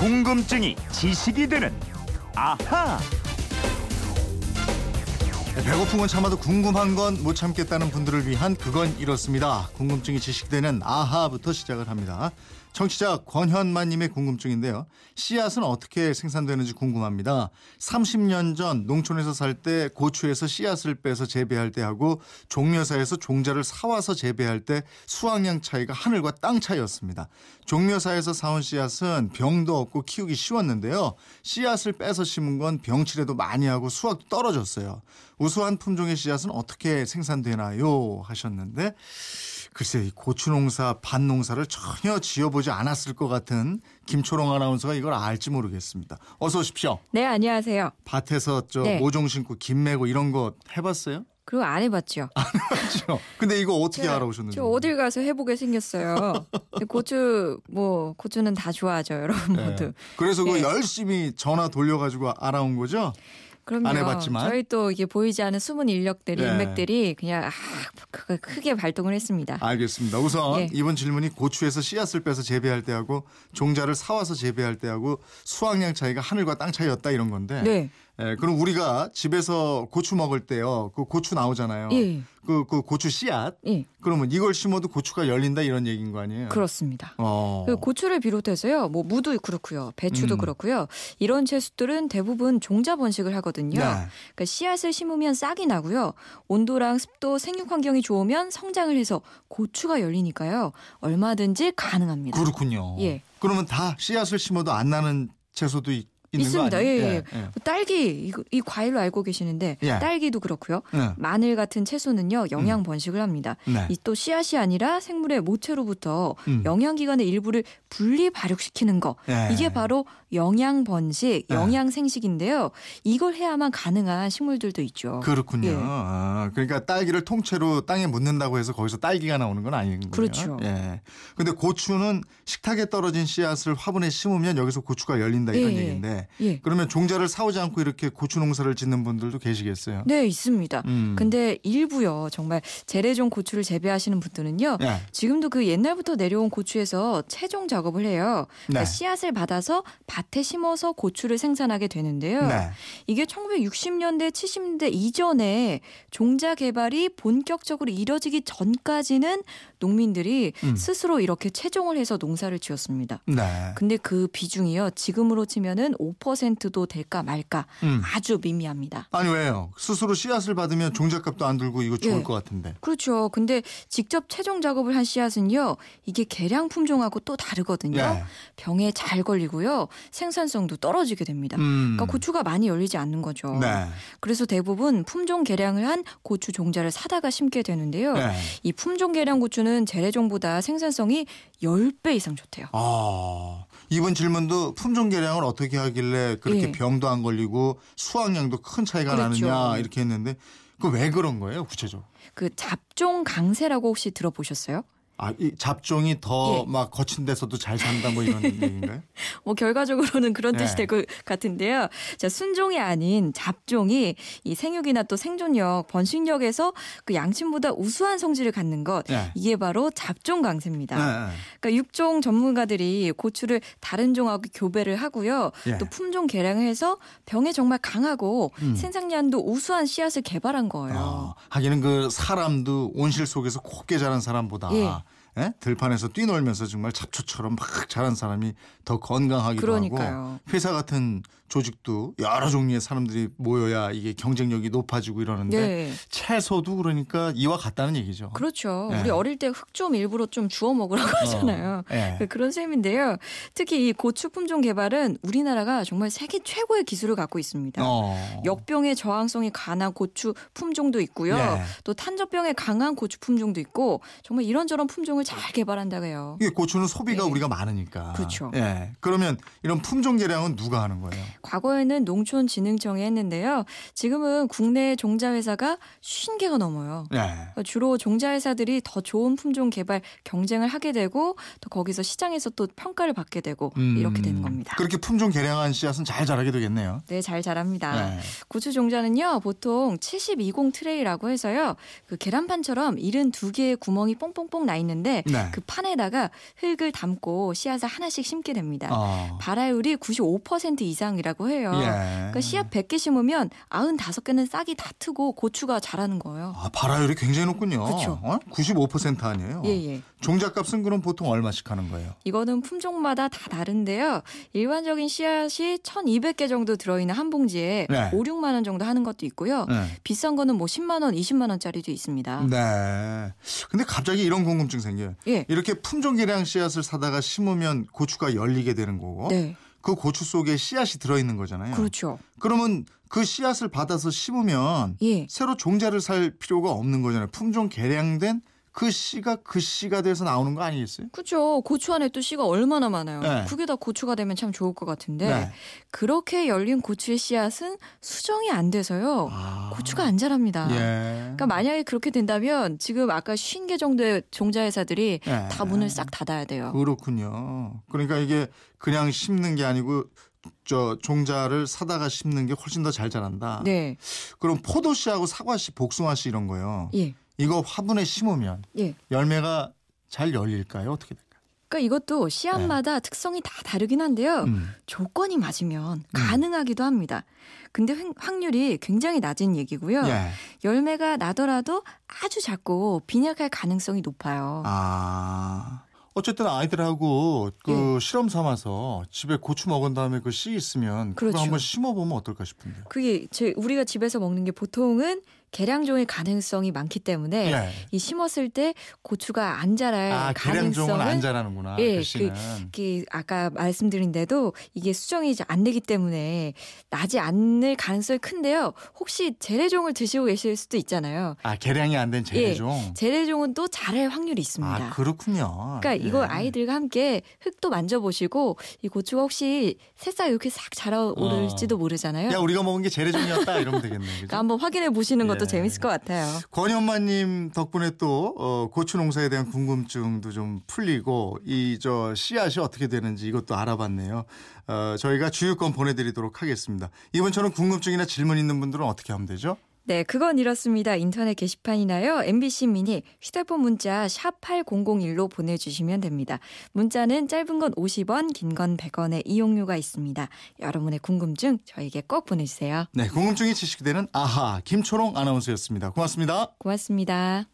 궁금증이 지식이 되는 아하. 네, 배고픈 건 참아도 궁금한 건 못 참겠다는 분들을 위한 그건 이렇습니다. 궁금증이 지식되는 아하부터 시작을 합니다. 청취자 권현만님의 궁금증인데요. 씨앗은 어떻게 생산되는지 궁금합니다. 30년 전 농촌에서 살 때 고추에서 씨앗을 빼서 재배할 때 하고 종묘사에서 종자를 사와서 재배할 때 수확량 차이가 하늘과 땅 차이였습니다. 종묘사에서 사온 씨앗은 병도 없고 키우기 쉬웠는데요. 씨앗을 빼서 심은 건 병치레도 많이 하고 수확도 떨어졌어요. 우수한 품종의 씨앗은 어떻게 생산되나요? 하셨는데 글쎄 이 고추 농사 밭 농사를 전혀 지어보지 않았을 것 같은 김초롱 아나운서가 이걸 알지 모르겠습니다. 어서 오십시오. 네, 안녕하세요. 밭에서 저 네. 모종 심고 김 메고 이런 거 해봤어요? 그리고 안 해봤죠. 그렇죠. 근데 이거 어떻게 제가- 알아오셨는지. 저 어딜 가서 해보게 생겼어요. 고추 뭐 고추는 다 좋아하죠, 여러분 네. 모두. 그래서 그 네. 열심히 전화 돌려가지고 알아온 거죠? 그럼요. 안 해봤지만. 저희 또 이게 보이지 않는 숨은 인력들이 네. 인맥들이 그냥 아, 크- 크게 발동을 했습니다. 알겠습니다. 우선 예. 이번 질문이 고추에서 씨앗을 빼서 재배할 때하고 종자를 사와서 재배할 때하고 수확량 차이가 하늘과 땅 차이였다 이런 건데. 네, 예, 그럼 우리가 집에서 고추 먹을 때요, 그 고추 나오잖아요. 예, 그, 그 고추 씨앗. 예, 그러면 이걸 심어도 고추가 열린다 이런 얘기인 거 아니에요? 그렇습니다. 어. 그 고추를 비롯해서요, 뭐 무도 그렇고요, 배추도 음. 그렇고요. 이런 채소들은 대부분 종자 번식을 하거든요. 네. 그러니까 씨앗을 심으면 싹이 나고요. 온도랑 습도, 생육 환경이 좋으면 성장을 해서 고추가 열리니까요. 얼마든지 가능합니다. 그렇군요. 예. 그러면 다 씨앗을 심어도 안 나는 채소도 있, 있는 있습니다. 거 아니에요? 예, 예. 예. 뭐 딸기 이거- 이 과일로 알고 계시는데 예. 딸기도 그렇고요. 예. 마늘 같은 채소는요 영양 번식을 합니다. 네. 이또 씨앗이 아니라 생물의 모체로부터 음. 영양기관의 일부를 분리 발육시키는 거 예. 이게 바로 영양 번식, 예. 영양 생식인데요. 이걸 해야만 가능한 식물들도 있죠. 그렇군요. 예. 아, 그러니까 딸기를 통째로 땅에 묻는다고 해서 거기서 딸기가 나오는 건 아닌 거예요. 그렇죠. 예. 근데 고추는 식탁에 떨어진 씨앗을 화분에 심으면 여기서 고추가 열린다 이런 예, 예. 얘기인데 예. 그러면 종자를 사오지 않고 이렇게 고추 농사를 짓는 분들도 계시겠어요? 네, 있습니다. 음. 근데 일부요, 정말 재래종 고추를 재배하시는 분들은요, 예. 지금도 그 옛날부터 내려온 고추에서 채종 작업을 해요. 그러니까 네. 씨앗을 받아서 밭에 심어서 고추를 생산하게 되는데요. 네. 이게 1960년대, 70년대 이전에 종자 개발이 본격적으로 이뤄지기 전까지는 농민들이 음. 스스로 이렇게 채종을 해서 농사를 지었습니다. 네. 근데 그 비중이요, 지금으로 치면은 5%도 될까 말까 음. 아주 미미합니다. 아니 왜요? 스스로 씨앗을 받으면 종잣값도 안 들고 이거 좋을 예. 것 같은데. 그렇죠. 근데 직접 채종 작업을 한 씨앗은요, 이게 개량 품종하고 또 다르거든요. 예. 병에 잘 걸리고요, 생산성도 떨어지게 됩니다. 음. 그러니까 고추가 많이 열리지 않는 거죠. 네. 그래서 대부분 품종 개량을 한 고추 종자를 사다가 심게 되는데요. 네. 이 품종 개량 고추는 재래종보다 생산성이 10배 이상 좋대요. 아, 이번 질문도 품종 개량을 어떻게 하길래 그렇게 예. 병도 안 걸리고 수확량도 큰 차이가 그렇죠. 나느냐 이렇게 했는데 그 왜 그런 거예요, 구체적으로? 그 잡종 강세라고 혹시 들어보셨어요? 아, 이 잡종이 더 예. 막 거친 데서도 잘 산다 뭐 이런 얘기인가요? 뭐 결과적으로는 그런 뜻이 네. 될것 같은데요. 자, 순종이 아닌 잡종이 이 생육이나 또 생존력, 번식력에서 그 양친보다 우수한 성질을 갖는 것. 네. 이게 바로 잡종 강세입니다. 네. 그러니까 육종 전문가들이 고추를 다른 종하고 교배를 하고요. 예. 또 품종 개량을 해서 병에 정말 강하고 음. 생산량도 우수한 씨앗을 개발한 거예요. 어, 하기는 그 사람도 온실 속에서 곱게 자란 사람보다 예. 예? 들판에서 뛰놀면서 정말 잡초처럼 막 자란 사람이 더 건강하기도 하고 그러니까요. 회사 같은 조직도 여러 종류의 사람들이 모여야 이게 경쟁력이 높아지고 이러는데 네. 채소도 그러니까 이와 같다는 얘기죠. 그렇죠. 예. 우리 어릴 때 흙 좀 일부러 좀 주워 먹으라고 하잖아요. 어, 예. 그 그런 셈인데요. 특히 이 고추 품종 개발은 우리나라가 정말 세계 최고의 기술을 갖고 있습니다. 어. 역병의 저항성이 강한 고추 품종도 있고요. 예. 또 탄저병에 강한 고추 품종도 있고 정말 이런저런 품종을 잘 개발한다고 해요. 이게 고추는 소비가 예. 우리가 많으니까. 그렇죠. 예. 그러면 이런 품종 개량은 누가 하는 거예요? 과거에는 농촌진흥청이 했는데요. 지금은 국내 종자 회사가 50개가 넘어요. 예. 그러니까 주로 종자 회사들이 더 좋은 품종 개발 경쟁을 하게 되고 또 거기서 시장에서 또 평가를 받게 되고 이렇게 되는 겁니다. 음. 그렇게 품종 개량한 씨앗은 잘 자라게 되겠네요. 네, 잘 자랍니다. 예. 고추 종자는요, 보통 7020 트레이라고 해서요, 그 계란판처럼 72개의 구멍이 뽕뽕뽕 나 있는데, 있는데 네. 그 판에다가 흙을 담고 씨앗을 하나씩 심게 됩니다. 어. 발화율이 95% 이상이라고 해요. 예. 그러니까 씨앗 100개 심으면 95개는 싹이 다 트고 고추가 자라는 거예요. 아, 발화율이 굉장히 높군요. 그쵸. 어? 95% 아니에요? 예, 예. 종잣값은 그럼 보통 얼마씩 하는 거예요? 이거는 품종마다 다 다른데요. 일반적인 씨앗이 1,200개 정도 들어있는 한 봉지에 네. 5, 6만 원 정도 하는 것도 있고요. 네. 비싼 거는 뭐 10만 원, 20만 원짜리도 있습니다. 네. 근데 갑자기 이런 궁금증 생겨요. 예. 이렇게 품종 개량 씨앗을 사다가 심으면 고추가 열리게 되는 거고 네. 그 고추 속에 씨앗이 들어 있는 거잖아요. 그렇죠. 그러면 그 씨앗을 받아서 심으면 예. 새로 종자를 살 필요가 없는 거잖아요. 품종 개량된 그 씨가 그 씨가 돼서 나오는 거 아니겠어요? 그렇죠. 고추 안에 또 씨가 얼마나 많아요. 네. 그게 다 고추가 되면 참 좋을 것 같은데 네. 그렇게 열린 고추의 씨앗은 수정이 안 돼서요. 아. 고추가 안 자랍니다. 예. 그러니까 만약에 그렇게 된다면 지금 아까 50개 정도의 종자 회사들이 예. 다 문을 싹 닫아야 돼요. 그렇군요. 그러니까 이게 그냥 심는 게 아니고 저 종자를 사다가 심는 게 훨씬 더 잘 자란다. 네. 그럼 포도씨하고 사과씨, 복숭아씨 이런 거요. 예. 이거 화분에 심으면 예. 열매가 잘 열릴까요? 어떻게 될까요? 그러니까 이것도 씨앗마다 특성이 다 다르긴 한데요. 네. 음. 조건이 맞으면 가능하기도 합니다. 근데 횡- 확률이 굉장히 낮은 얘기고요. 예. 열매가 나더라도 아주 작고 빈약할 가능성이 높아요. 아. 어쨌든 아이들하고 그 실험 삼아서 집에 고추 먹은 다음에 그 씨 있으면 그거 그렇죠. 한번 심어 보면 어떨까 싶은데요. 그게 제 우리가 집에서 먹는 게 보통은 계량종의 가능성이 많기 때문에 예. 이 심었을 때 고추가 안 자랄 아, 가능성은 안 자라는구나. 예, 그 씨는. 이게 아까 말씀드린 대도 이게 수정이 이제 안 되기 때문에 나지 않을 가능성이 큰데요. 혹시 재래종을 드시고 계실 수도 있잖아요. 아, 계량이 안 된 재래종. 재래종은 또 자랄 확률이 있습니다. 아, 그렇군요. 그러니까 예. 이거 아이들과 함께 흙도 만져보시고 이 고추가 혹시 새싹 이렇게 싹 자라오를지도 모르잖아요. 어. 야, 우리가 먹은 게 재래종이었다 이러면 되겠네. 그러니까 한번 확인해 보시는 것도 예. 재밌을 것 같아요. 권현마님 덕분에 또 어, 고추 농사에 대한 궁금증도 좀 풀리고 이 저 씨앗이 어떻게 되는지 이것도 알아봤네요. 어, 저희가 주유권 보내드리도록 하겠습니다. 이번 처럼 궁금증이나 질문 있는 분들은 어떻게 하면 되죠? 네, 그건 이렇습니다. 인터넷 게시판이나요. MBC 미니 휴대폰 문자 샵 8001로 보내주시면 됩니다. 문자는 짧은 건 50원, 긴 건 100원의 이용료가 있습니다. 여러분의 궁금증 저에게 꼭 보내주세요. 네, 궁금증이 지식되는 아하 김초롱 아나운서였습니다. 고맙습니다. 고맙습니다.